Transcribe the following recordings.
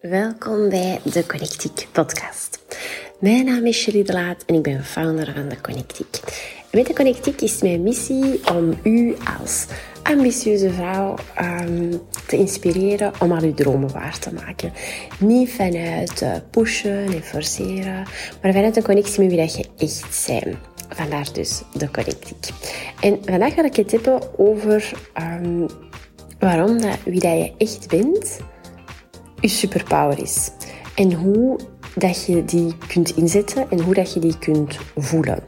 welkom bij de Connectiek podcast. Mijn naam is Sherry de Laat en ik ben founder van de Connectiek. Met de Connectiek is mijn missie om u als ambitieuze vrouw um, te inspireren om al uw dromen waar te maken. Niet vanuit uh, pushen en forceren, maar vanuit een connectie met wie dat je echt bent. Vandaar dus de Connectiek. En vandaag ga ik het hebben over um, waarom dat, wie dat je echt bent je superpower is. En hoe dat je die kunt inzetten en hoe dat je die kunt voelen.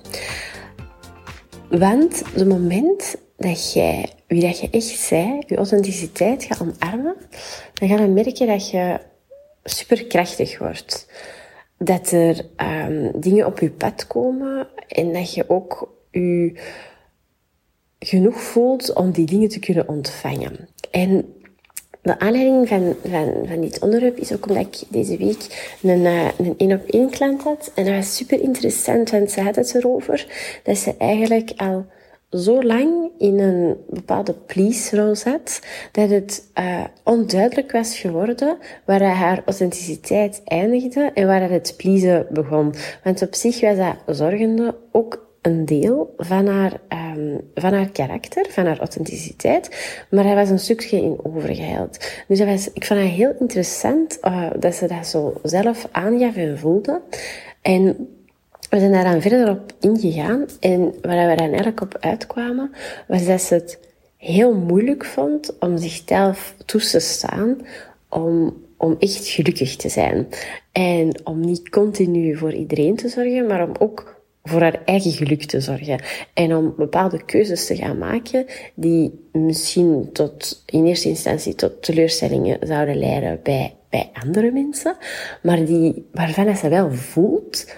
Want de moment dat jij wie dat je echt bent, je authenticiteit gaat omarmen, dan ga je merken dat je superkrachtig wordt. Dat er um, dingen op je pad komen en dat je ook je genoeg voelt om die dingen te kunnen ontvangen. En de aanleiding van, van, van dit onderwerp is ook omdat ik deze week een, eh, een één op één klant had. En dat was super interessant, want ze had het erover dat ze eigenlijk al zo lang in een bepaalde please-rol zat, dat het uh, onduidelijk was geworden waar haar authenticiteit eindigde en waar het pleasen begon. Want op zich was dat zorgende ook een deel van haar, um, van haar karakter, van haar authenticiteit, maar hij was een stukje in overgehaald. Dus ik vond het heel interessant uh, dat ze dat zo zelf aangaf en voelde. En we zijn daar dan verder op ingegaan. En waar we dan eigenlijk op uitkwamen, was dat ze het heel moeilijk vond om zichzelf toe te staan om, om echt gelukkig te zijn. En om niet continu voor iedereen te zorgen, maar om ook voor haar eigen geluk te zorgen. En om bepaalde keuzes te gaan maken die misschien tot, in eerste instantie tot teleurstellingen zouden leiden bij, bij andere mensen, maar die, waarvan ze wel voelt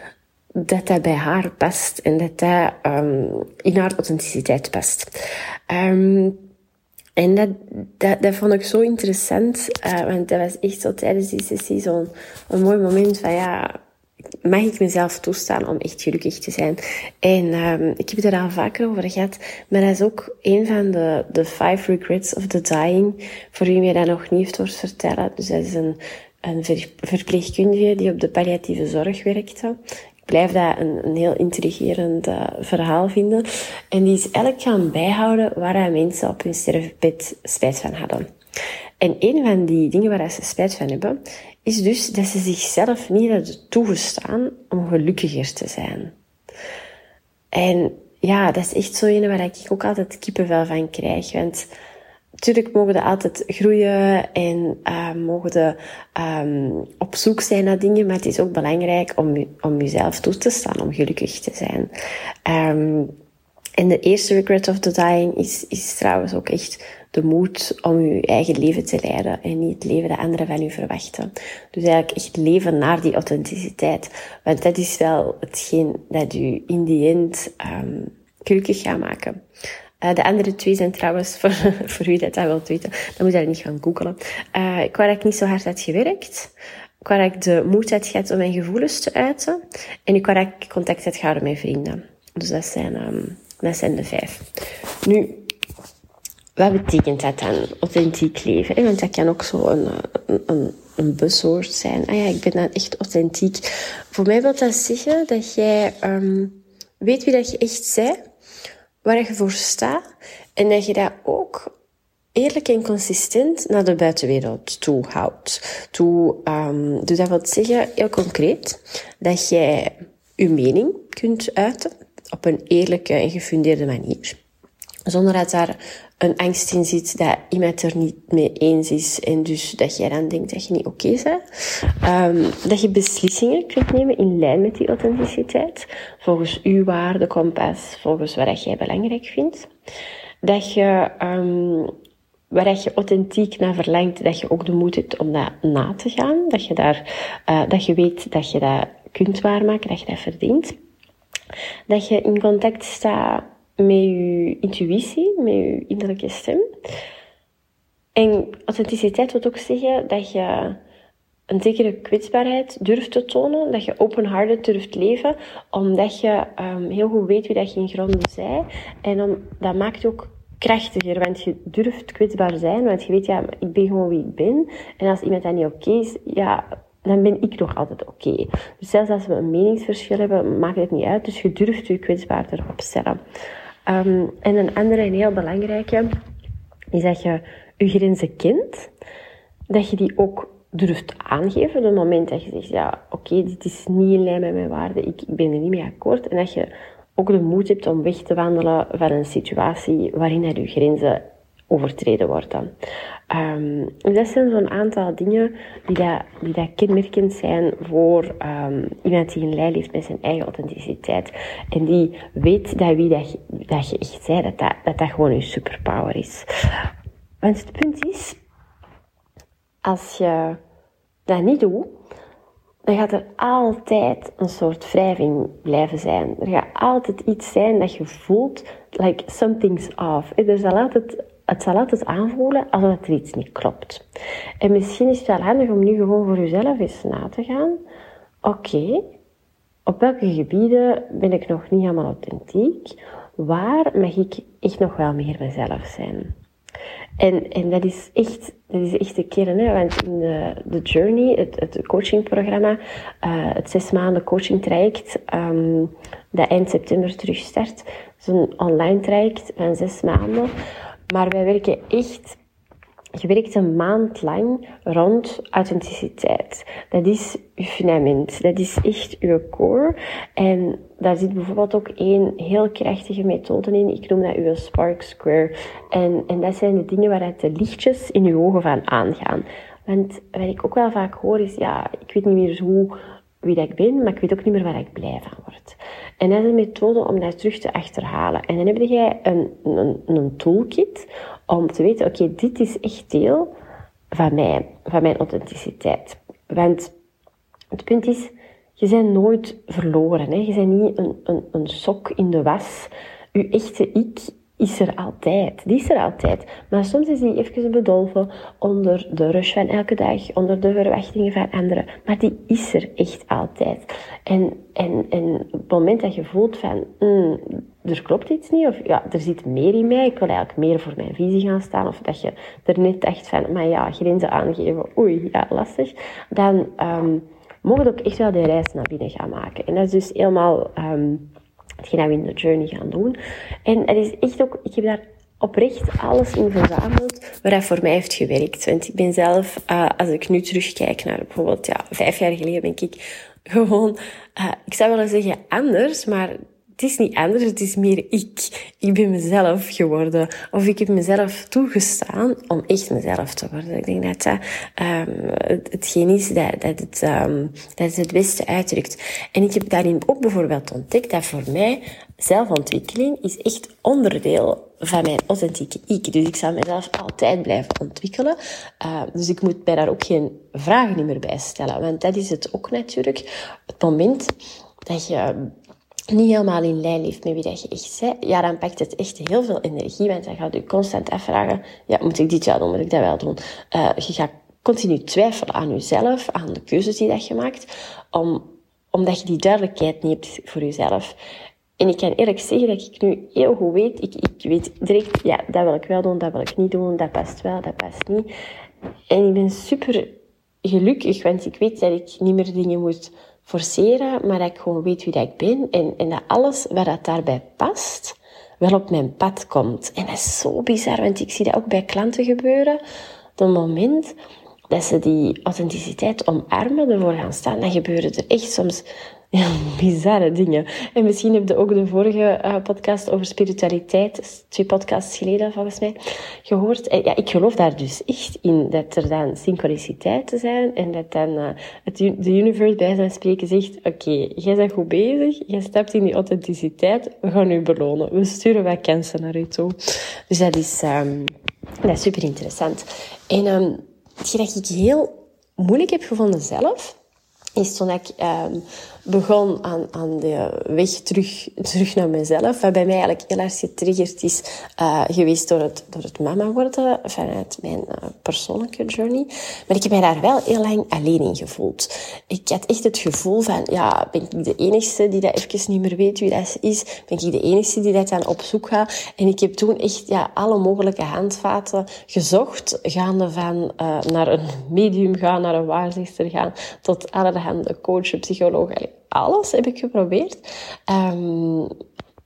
dat dat bij haar past en dat dat um, in haar authenticiteit past. Um, en dat, dat, dat vond ik zo interessant, uh, want dat was echt zo tijdens die sessie zo'n mooi moment van ja, mag ik mezelf toestaan om echt gelukkig te zijn. En um, ik heb het er al vaker over gehad, maar dat is ook een van de, de five regrets of the dying, voor wie mij dat nog niet heeft hoort vertellen. Dus dat is een, een verpleegkundige die op de palliatieve zorg werkte. Ik blijf dat een, een heel intrigerend uh, verhaal vinden. En die is eigenlijk gaan bijhouden waar mensen op hun sterfbed spijt van hadden. En een van die dingen waar ze spijt van hebben, is dus dat ze zichzelf niet hebben toegestaan om gelukkiger te zijn. En ja, dat is echt zo een waar ik ook altijd kippenvel van krijg. Want natuurlijk mogen we altijd groeien en uh, mogen we um, op zoek zijn naar dingen, maar het is ook belangrijk om, om jezelf toe te staan, om gelukkig te zijn. Um, en de eerste regret of the dying is, is trouwens ook echt de moed om je eigen leven te leiden en niet het leven dat anderen van u verwachten. Dus eigenlijk echt leven naar die authenticiteit. Want dat is wel hetgeen dat u in die end um, gelukkig gaat maken. Uh, de andere twee zijn trouwens, voor, voor wie dat, dat wilt weten, dan moet je niet gaan googelen. Uh, ik waar ik niet zo hard had gewerkt. Ik waar ik de moed had gehad om mijn gevoelens te uiten. En ik waar ik contact had gehouden met vrienden. Dus dat zijn, um, dat zijn de vijf. Nu, wat betekent dat dan, authentiek leven? Want dat kan ook zo een, een, een buswoord zijn. Ah ja, ik ben dan echt authentiek. Voor mij wil dat zeggen dat jij um, weet wie dat je echt bent, waar je voor staat, en dat je dat ook eerlijk en consistent naar de buitenwereld toe houdt. Toe, um, dus dat wil zeggen, heel concreet, dat jij je mening kunt uiten op een eerlijke en gefundeerde manier. Zonder dat daar een angst in zit dat iemand er niet mee eens is en dus dat jij dan denkt dat je niet oké okay bent. Um, dat je beslissingen kunt nemen in lijn met die authenticiteit, volgens uw waardekompas, volgens wat jij belangrijk vindt. Dat je, um, waar je authentiek naar verlangt, dat je ook de moed hebt om dat na te gaan. Dat je daar, uh, dat je weet dat je dat kunt waarmaken, dat je dat verdient. Dat je in contact staat met je intuïtie, met je innerlijke stem. En authenticiteit wil ook zeggen dat je een zekere kwetsbaarheid durft te tonen, dat je open-hearted durft leven, omdat je um, heel goed weet wie dat je in gronden zij. En dan, dat maakt ook krachtiger, want je durft kwetsbaar zijn, want je weet, ja, ik ben gewoon wie ik ben. En als iemand dat niet oké is, ja, dan ben ik nog altijd oké. Dus zelfs als we een meningsverschil hebben, maakt het niet uit. Dus je durft je kwetsbaar erop stellen. Um, en een andere en heel belangrijke is dat je je grenzen kent. Dat je die ook durft aangeven. Op het moment dat je zegt, ja, oké, dit is niet in lijn met mijn waarden. Ik, ben er niet mee akkoord. En dat je ook de moed hebt om weg te wandelen van een situatie waarin je grenzen overtreden worden. Um, dat zijn zo'n aantal dingen die, dat, die dat kenmerkend zijn voor um, iemand die een lijn heeft met zijn eigen authenticiteit. En die weet dat wie dat, dat je echt bent, dat dat, dat dat gewoon je superpower is. Want het punt is, als je dat niet doet, dan gaat er altijd een soort wrijving blijven zijn. Er gaat altijd iets zijn dat je voelt, like something's off. Er zal altijd, het zal altijd aanvoelen alsof er iets niet klopt. En misschien is het wel handig om nu gewoon voor jezelf eens na te gaan. Oké, op welke gebieden ben ik nog niet helemaal authentiek? Waar mag ik echt nog wel meer mezelf zijn? En, en dat is echt, dat is echt de kern, hè? want in de, de Journey, het, het coachingprogramma, uh, het zes maanden coaching traject, um, dat eind september terugstart, is een online traject van zes maanden. Maar wij werken echt je werkt een maand lang rond authenticiteit. Dat is je fundament. Dat is echt je core. En daar zit bijvoorbeeld ook één heel krachtige methode in. Ik noem dat uw Spark Square. En, en dat zijn de dingen waaruit de lichtjes in je ogen van aangaan. Want wat ik ook wel vaak hoor is, ja, ik weet niet meer hoe, wie dat ik ben, maar ik weet ook niet meer waar ik blij van word. En dat is een methode om dat terug te achterhalen. En dan heb jij een, een, een toolkit om te weten, oké, dit is echt deel van mij, van mijn authenticiteit. Want het punt is, je bent nooit verloren. Hè? Je bent niet een, een, een sok in de was. Je echte ik is er altijd. Die is er altijd. Maar soms is die even bedolven onder de rush van elke dag, onder de verwachtingen van anderen. Maar die is er echt altijd. En, en, en op het moment dat je voelt van, mm, er klopt iets niet, of ja, er zit meer in mij, ik wil eigenlijk meer voor mijn visie gaan staan, of dat je er net dacht van, maar ja, grenzen aangeven, oei, ja, lastig, dan um, mogen ook echt wel de reis naar binnen gaan maken. En dat is dus helemaal... Um, hetgeen dat we in de journey gaan doen. En het is echt ook, ik heb daar oprecht alles in verzameld waar dat voor mij heeft gewerkt. Want ik ben zelf, uh, als ik nu terugkijk naar bijvoorbeeld, ja, vijf jaar geleden ben ik gewoon, uh, ik zou willen zeggen anders, maar het is niet anders, het is meer ik. Ik ben mezelf geworden. Of ik heb mezelf toegestaan om echt mezelf te worden. Ik denk dat dat um, hetgeen is dat, dat, het, um, dat het het beste uitdrukt. En ik heb daarin ook bijvoorbeeld ontdekt dat voor mij zelfontwikkeling is echt onderdeel van mijn authentieke ik. Dus ik zal mezelf altijd blijven ontwikkelen. Uh, dus ik moet mij daar ook geen vragen meer bij stellen. Want dat is het ook natuurlijk. Het moment dat je niet helemaal in lijn leeft met wie dat je echt bent, ja, dan pakt het echt heel veel energie. Want dan gaat je constant afvragen, ja, moet ik dit wel doen, moet ik dat wel doen? Uh, je gaat continu twijfelen aan jezelf, aan de keuzes die dat je maakt, om, omdat je die duidelijkheid niet hebt voor jezelf. En ik kan eerlijk zeggen dat ik nu heel goed weet, ik, ik weet direct, ja, dat wil ik wel doen, dat wil ik niet doen, dat past wel, dat past niet. En ik ben super gelukkig, want ik weet dat ik niet meer dingen moet forceren, maar dat ik gewoon weet wie dat ik ben en, en dat alles wat dat daarbij past, wel op mijn pad komt. En dat is zo bizar, want ik zie dat ook bij klanten gebeuren. Op het moment dat ze die authenticiteit omarmen, ervoor gaan staan, dan gebeuren er echt soms ja, bizarre dingen. En misschien heb je ook de vorige uh, podcast over spiritualiteit, twee podcasts geleden volgens mij, gehoord. En ja, ik geloof daar dus echt in, dat er dan synchroniciteiten zijn en dat dan uh, het, de universe bij zijn spreken zegt, oké, jij bent goed bezig, jij stapt in die authenticiteit, we gaan u belonen. We sturen wat kansen naar u toe. Dus dat is, um, dat is super interessant. En um, hetgeen dat ik heel moeilijk heb gevonden zelf, is toen ik um, begon aan, aan de weg terug, terug naar mezelf. Wat bij mij eigenlijk heel erg getriggerd is uh, geweest door het, door het mama worden vanuit mijn uh, persoonlijke journey. Maar ik heb mij daar wel heel lang alleen in gevoeld. Ik had echt het gevoel van, ja, ben ik de enigste die dat even niet meer weet wie dat is? Ben ik de enigste die dat dan op zoek gaat? En ik heb toen echt ja, alle mogelijke handvaten gezocht, gaande van uh, naar een medium gaan, naar een waarzegster gaan, tot allerhande coachen, psychologen alles heb ik geprobeerd. Um,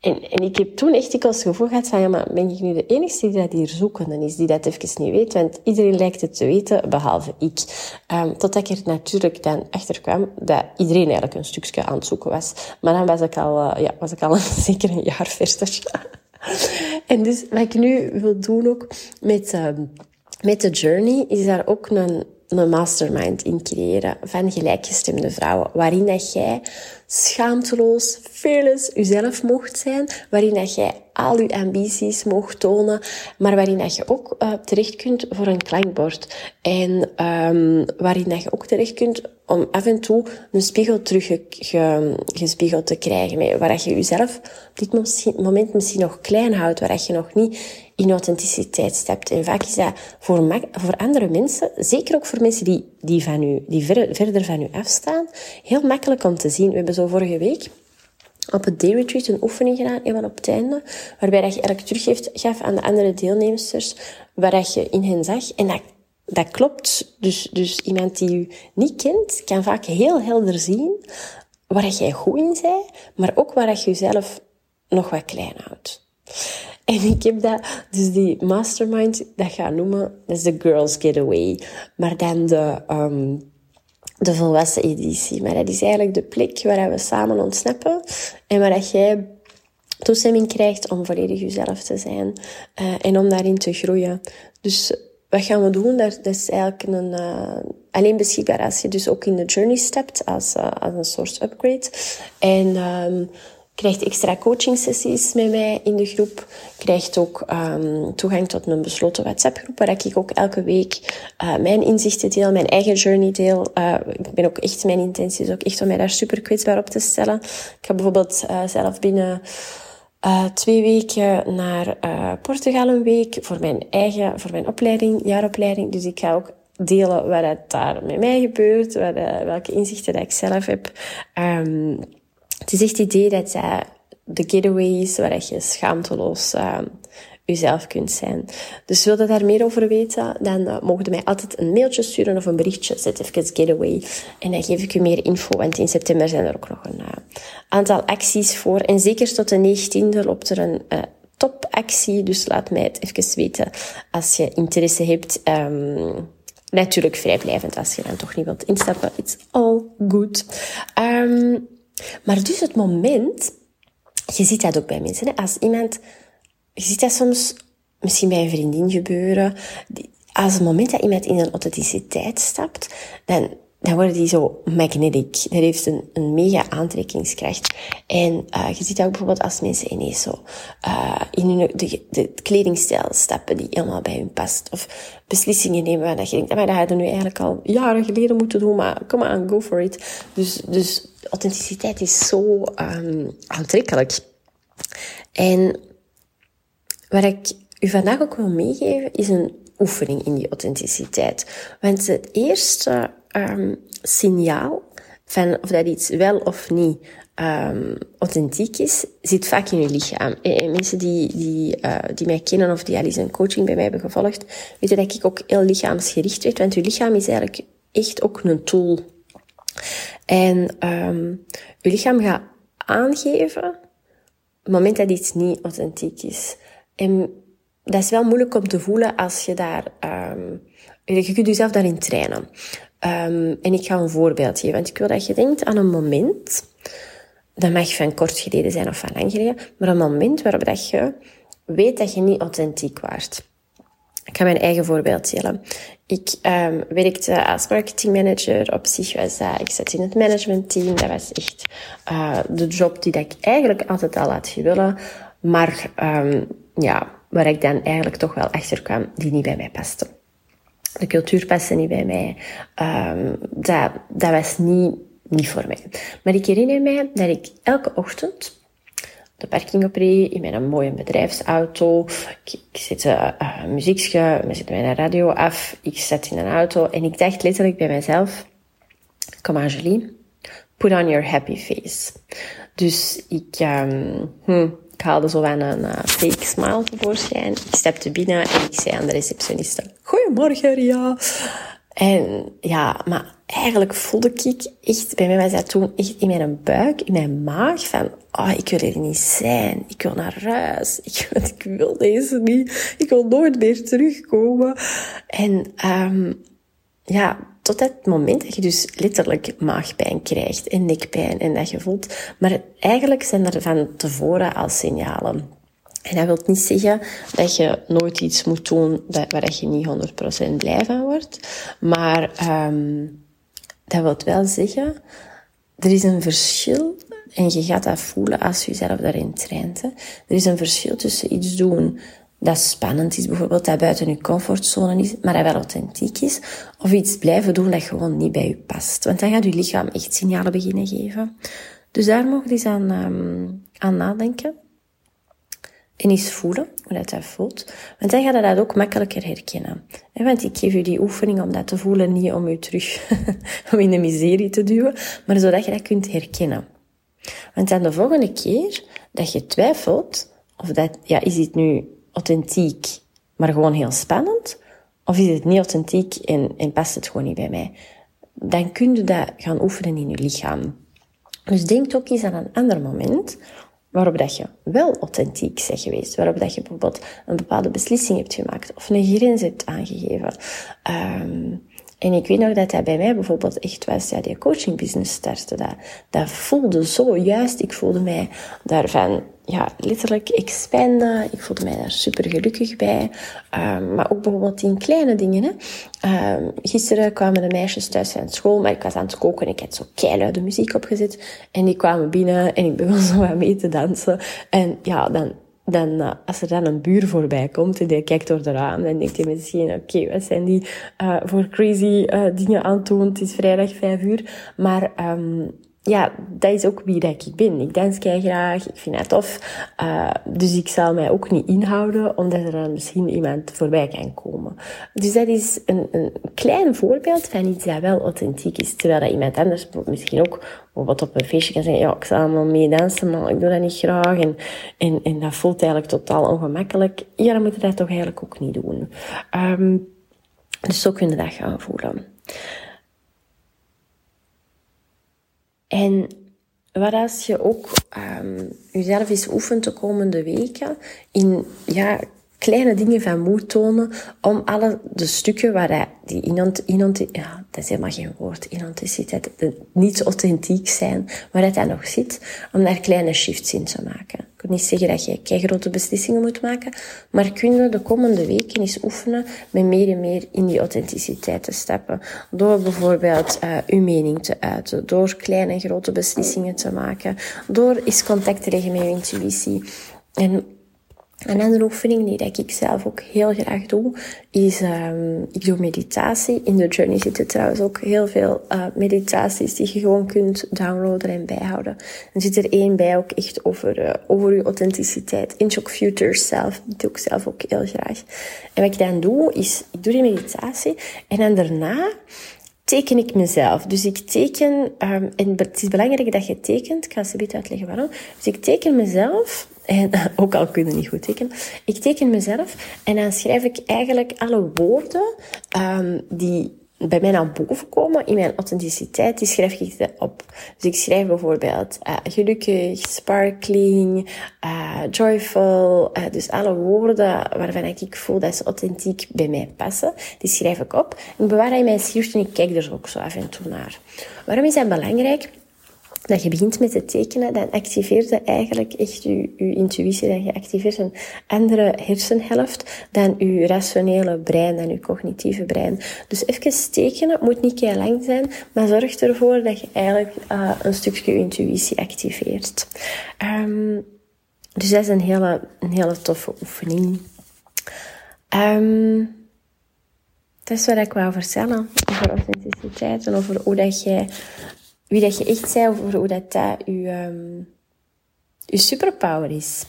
en, en ik heb toen echt ik het gevoel gehad van, ja, maar ben ik nu de enige die dat hier zoeken is, die dat even niet weet? Want iedereen lijkt het te weten, behalve ik. Um, totdat ik er natuurlijk dan achter kwam dat iedereen eigenlijk een stukje aan het zoeken was. Maar dan was ik al, uh, ja, was ik al zeker een jaar verder. en dus wat ik nu wil doen ook met, um, met de journey, is daar ook een een mastermind in creëren van gelijkgestemde vrouwen, waarin dat jij schaamteloos, fearless jezelf mocht zijn, waarin dat jij al je ambities mocht tonen, maar waarin dat je ook uh, terecht kunt voor een klankbord. En um, waarin dat je ook terecht kunt om af en toe een spiegel terug gespiegeld te krijgen, waar dat je jezelf op dit moment misschien nog klein houdt, waar dat je nog niet in authenticiteit stapt. En vaak is dat voor, voor andere mensen, zeker ook voor mensen die, die, van u, die ver, verder van u afstaan, heel makkelijk om te zien. We hebben vorige week op het day retreat een oefening gedaan, even op het einde, waarbij dat je eigenlijk gaf aan de andere deelnemers, waar dat je in hen zag. En dat, dat klopt. Dus, dus iemand die u niet kent, kan vaak heel helder zien waar dat jij goed in bent, maar ook waar dat je jezelf nog wat klein houdt. En ik heb dat, dus die mastermind, dat ga noemen, dat is de Girls Getaway. Maar dan de, um, de volwassen editie. Maar dat is eigenlijk de plek waar we samen ontsnappen en waar dat jij toestemming krijgt om volledig jezelf te zijn uh, en om daarin te groeien. Dus wat gaan we doen? Dat, is eigenlijk een, uh, alleen beschikbaar als je dus ook in de journey stapt als, uh, als een soort upgrade. En um, krijgt extra coaching sessies met mij in de groep. Krijgt ook um, toegang tot een besloten WhatsApp-groep, waar ik ook elke week uh, mijn inzichten deel, mijn eigen journey deel. Uh, ik ben ook echt, mijn intentie is ook echt om mij daar super kwetsbaar op te stellen. Ik ga bijvoorbeeld uh, zelf binnen twee weken naar Portugal een week voor mijn eigen, voor mijn opleiding, jaaropleiding. Dus ik ga ook delen wat het daar met mij gebeurt, wat, welke inzichten dat ik zelf heb. Um, het is echt het idee dat uh, de getaway is waar je schaamteloos uh, kunt zijn. Dus wil je daar meer over weten, dan uh, mogen mij altijd een mailtje sturen of een berichtje. Zet even getaway. En dan geef ik je meer info. Want in september zijn er ook nog een uh, aantal acties voor. En zeker tot de 19e loopt er een uh, topactie. Dus laat mij het even weten als je interesse hebt. Um, natuurlijk vrijblijvend als je dan toch niet wilt instappen. It's all good. Um, maar dus het moment, je ziet dat ook bij mensen, als iemand, je ziet dat soms misschien bij een vriendin gebeuren, als het moment dat iemand in een authenticiteit stapt, dan, dan worden die zo magnetic. Dat heeft een, mega aantrekkingskracht. En uh, je ziet dat ook bijvoorbeeld als mensen ineens zo uh, in hun, de, de kledingstijl stappen die helemaal bij hun past. Of beslissingen nemen waar je denkt, maar dat hadden we nu eigenlijk al jaren geleden moeten doen, maar come on, go for it. Dus, dus authenticiteit is zo um, aantrekkelijk. En wat ik u vandaag ook wil meegeven, is een oefening in die authenticiteit. Want het eerste um, signaal van of dat iets wel of niet um, authentiek is, zit vaak in je lichaam. En, mensen die, die, uh, die mij kennen of die al eens een coaching bij mij hebben gevolgd, weten dat ik ook heel lichaamsgericht weet. Want je lichaam is eigenlijk echt ook een tool en um, je lichaam gaat aangeven het moment dat iets niet authentiek is. En dat is wel moeilijk om te voelen als je daar... Um, je kunt jezelf daarin trainen. Um, en ik ga een voorbeeld geven. Want ik wil dat je denkt aan een moment... Dat mag van kort geleden zijn of van lang geleden. Maar een moment waarop dat je weet dat je niet authentiek waart. Ik ga mijn eigen voorbeeld delen. Ik um, werkte als marketingmanager. Op zich ik zat in het managementteam. Dat was echt uh, de job die dat ik eigenlijk altijd al had willen. Maar um, ja, waar ik dan eigenlijk toch wel achter kwam, die niet bij mij paste. De cultuur paste niet bij mij. Um, dat, dat was niet niet voor mij. Maar ik herinner mij dat ik elke ochtend de parking opreed in mijn mooie bedrijfsauto. Ik, ik zet uh, muziekje, we zetten mijn radio af. Ik zet in een auto en ik dacht letterlijk bij mezelf, kom aan Julie, put on your happy face. Dus ik, um, hm, ik haalde zo van een uh, fake smile tevoorschijn. Ik stapte binnen en ik zei aan de receptioniste, Goedemorgen, Ria. En ja, maar eigenlijk voelde ik echt, bij mij was dat toen echt in mijn buik, in mijn maag, van, oh, ik wil hier niet zijn. Ik wil naar huis. Ik, wil deze niet. Ik wil nooit meer terugkomen. En um, ja, tot het moment dat je dus letterlijk maagpijn krijgt en nekpijn en dat je voelt. Maar eigenlijk zijn er van tevoren al signalen. En dat wil niet zeggen dat je nooit iets moet doen waar je niet 100% blij van wordt. Maar um, dat wil wel zeggen, er is een verschil en je gaat dat voelen als je jezelf daarin traint. Hè. Er is een verschil tussen iets doen dat spannend is, bijvoorbeeld dat buiten je comfortzone is, maar dat wel authentiek is, of iets blijven doen dat gewoon niet bij je past. Want dan gaat je lichaam echt signalen beginnen geven. Dus daar mogen je eens aan, um, aan nadenken. En eens voelen hoe dat, dat voelt. Want dan ga je dat ook makkelijker herkennen. Want ik geef je die oefening om dat te voelen, niet om je terug om in de miserie te duwen, maar zodat je dat kunt herkennen. Want dan de volgende keer dat je twijfelt, of dat, ja, is dit nu authentiek, maar gewoon heel spannend? Of is het niet authentiek en, en past het gewoon niet bij mij? Dan kun je dat gaan oefenen in je lichaam. Dus denk ook eens aan een ander moment waarop dat je wel authentiek bent geweest, waarop dat je bijvoorbeeld een bepaalde beslissing hebt gemaakt of een grens hebt aangegeven. Um, en ik weet nog dat dat bij mij bijvoorbeeld echt was, ja, die coaching business startte. Dat, dat voelde zo juist. Ik voelde mij daarvan, ja, letterlijk expanden. Ik voelde mij daar super gelukkig bij. Um, maar ook bijvoorbeeld in kleine dingen, hè. Um, gisteren kwamen de meisjes thuis van school, maar ik was aan het koken en ik had zo keiluide muziek opgezet. En die kwamen binnen en ik begon zo wat mee te dansen. En ja, dan dan, uh, als er dan een buur voorbij komt en die kijkt door de raam, dan denkt hij misschien, oké, wat zijn die uh, voor crazy uh, dingen aan het is vrijdag vijf uur. Maar um, ja, dat is ook wie dat ik ben. Ik dans kei graag, ik vind het tof. Uh, dus ik zal mij ook niet inhouden, omdat er dan misschien iemand voorbij kan komen. Dus dat is een, een klein voorbeeld van iets dat wel authentiek is. Terwijl dat iemand anders misschien ook bijvoorbeeld op een feestje kan zeggen, ja, ik zal allemaal mee dansen, maar ik doe dat niet graag. En, en, en dat voelt eigenlijk totaal ongemakkelijk. Ja, dan moet je dat toch eigenlijk ook niet doen. Um, dus zo kun je dat gaan voelen. En wat als je ook um, jezelf eens oefent de komende weken in ja, kleine dingen van moed tonen om alle de stukken waar die inont, inont, ja, dat is helemaal geen woord, inauthenticiteit, niet authentiek zijn, waar dat dan nog zit, om daar kleine shifts in te maken. Niet zeggen dat je kei grote beslissingen moet maken, maar kun je de komende weken eens oefenen met meer en meer in die authenticiteit te stappen. Door bijvoorbeeld uh, uw mening te uiten, door kleine en grote beslissingen te maken, door eens contact te leggen met je intuïtie. En een andere oefening die dat ik zelf ook heel graag doe, is um, ik doe meditatie. In de journey zitten trouwens ook heel veel uh, meditaties die je gewoon kunt downloaden en bijhouden. Er zit er één bij ook echt over, uh, over je authenticiteit. Inch of Future Self, die doe ik zelf ook heel graag. En wat ik dan doe, is ik doe die meditatie en dan daarna teken ik mezelf. Dus ik teken, um, en het is belangrijk dat je tekent. Ik ga ze beetje uitleggen waarom. Dus ik teken mezelf en ook al kunnen niet goed tekenen. Ik teken mezelf en dan schrijf ik eigenlijk alle woorden um, die bij mij naar boven komen in mijn authenticiteit, die schrijf ik op. Dus ik schrijf bijvoorbeeld uh, gelukkig, sparkling, uh, joyful. Uh, dus alle woorden waarvan ik voel dat ze authentiek bij mij passen, die schrijf ik op. Ik bewaar in mijn schrift en ik kijk er ook zo af en toe naar. Waarom is dat belangrijk? Dat je begint met te tekenen, dan activeert je eigenlijk echt je, je intuïtie. Dat je activeert een andere hersenhelft dan je rationele brein, dan je cognitieve brein. Dus even tekenen, moet niet heel lang zijn, maar zorg ervoor dat je eigenlijk uh, een stukje intuïtie activeert. Um, dus dat is een hele, een hele toffe oefening. Um, dat is wat ik wou vertellen over authenticiteit en over hoe dat jij wie dat je echt zei over hoe dat, dat je, um, je superpower is.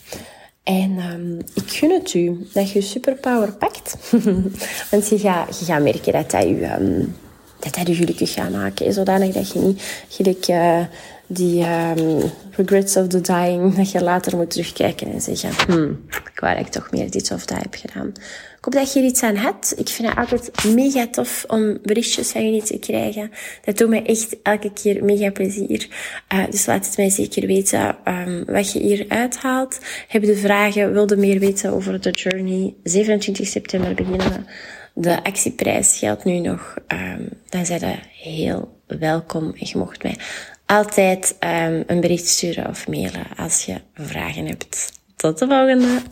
En um, ik gun het u dat je superpower pakt. Want je gaat, je gaat merken dat dat je, um, dat dat je gelukkig gaat maken. Zodanig dat je niet gelijk uh, die um, regrets of the dying, dat je later moet terugkijken en zeggen, hmm, ik wou toch meer dit of dat heb gedaan. Ik hoop dat je er iets aan hebt. Ik vind het altijd mega tof om berichtjes van jullie te krijgen. Dat doet mij echt elke keer mega plezier. Uh, dus laat het mij zeker weten um, wat je hier uithaalt. Heb je vragen, wilde meer weten over de journey? 27 september beginnen we. De actieprijs geldt nu nog. Um, dan zijn je heel welkom. En je mocht mij altijd um, een bericht sturen of mailen als je vragen hebt. Tot de volgende!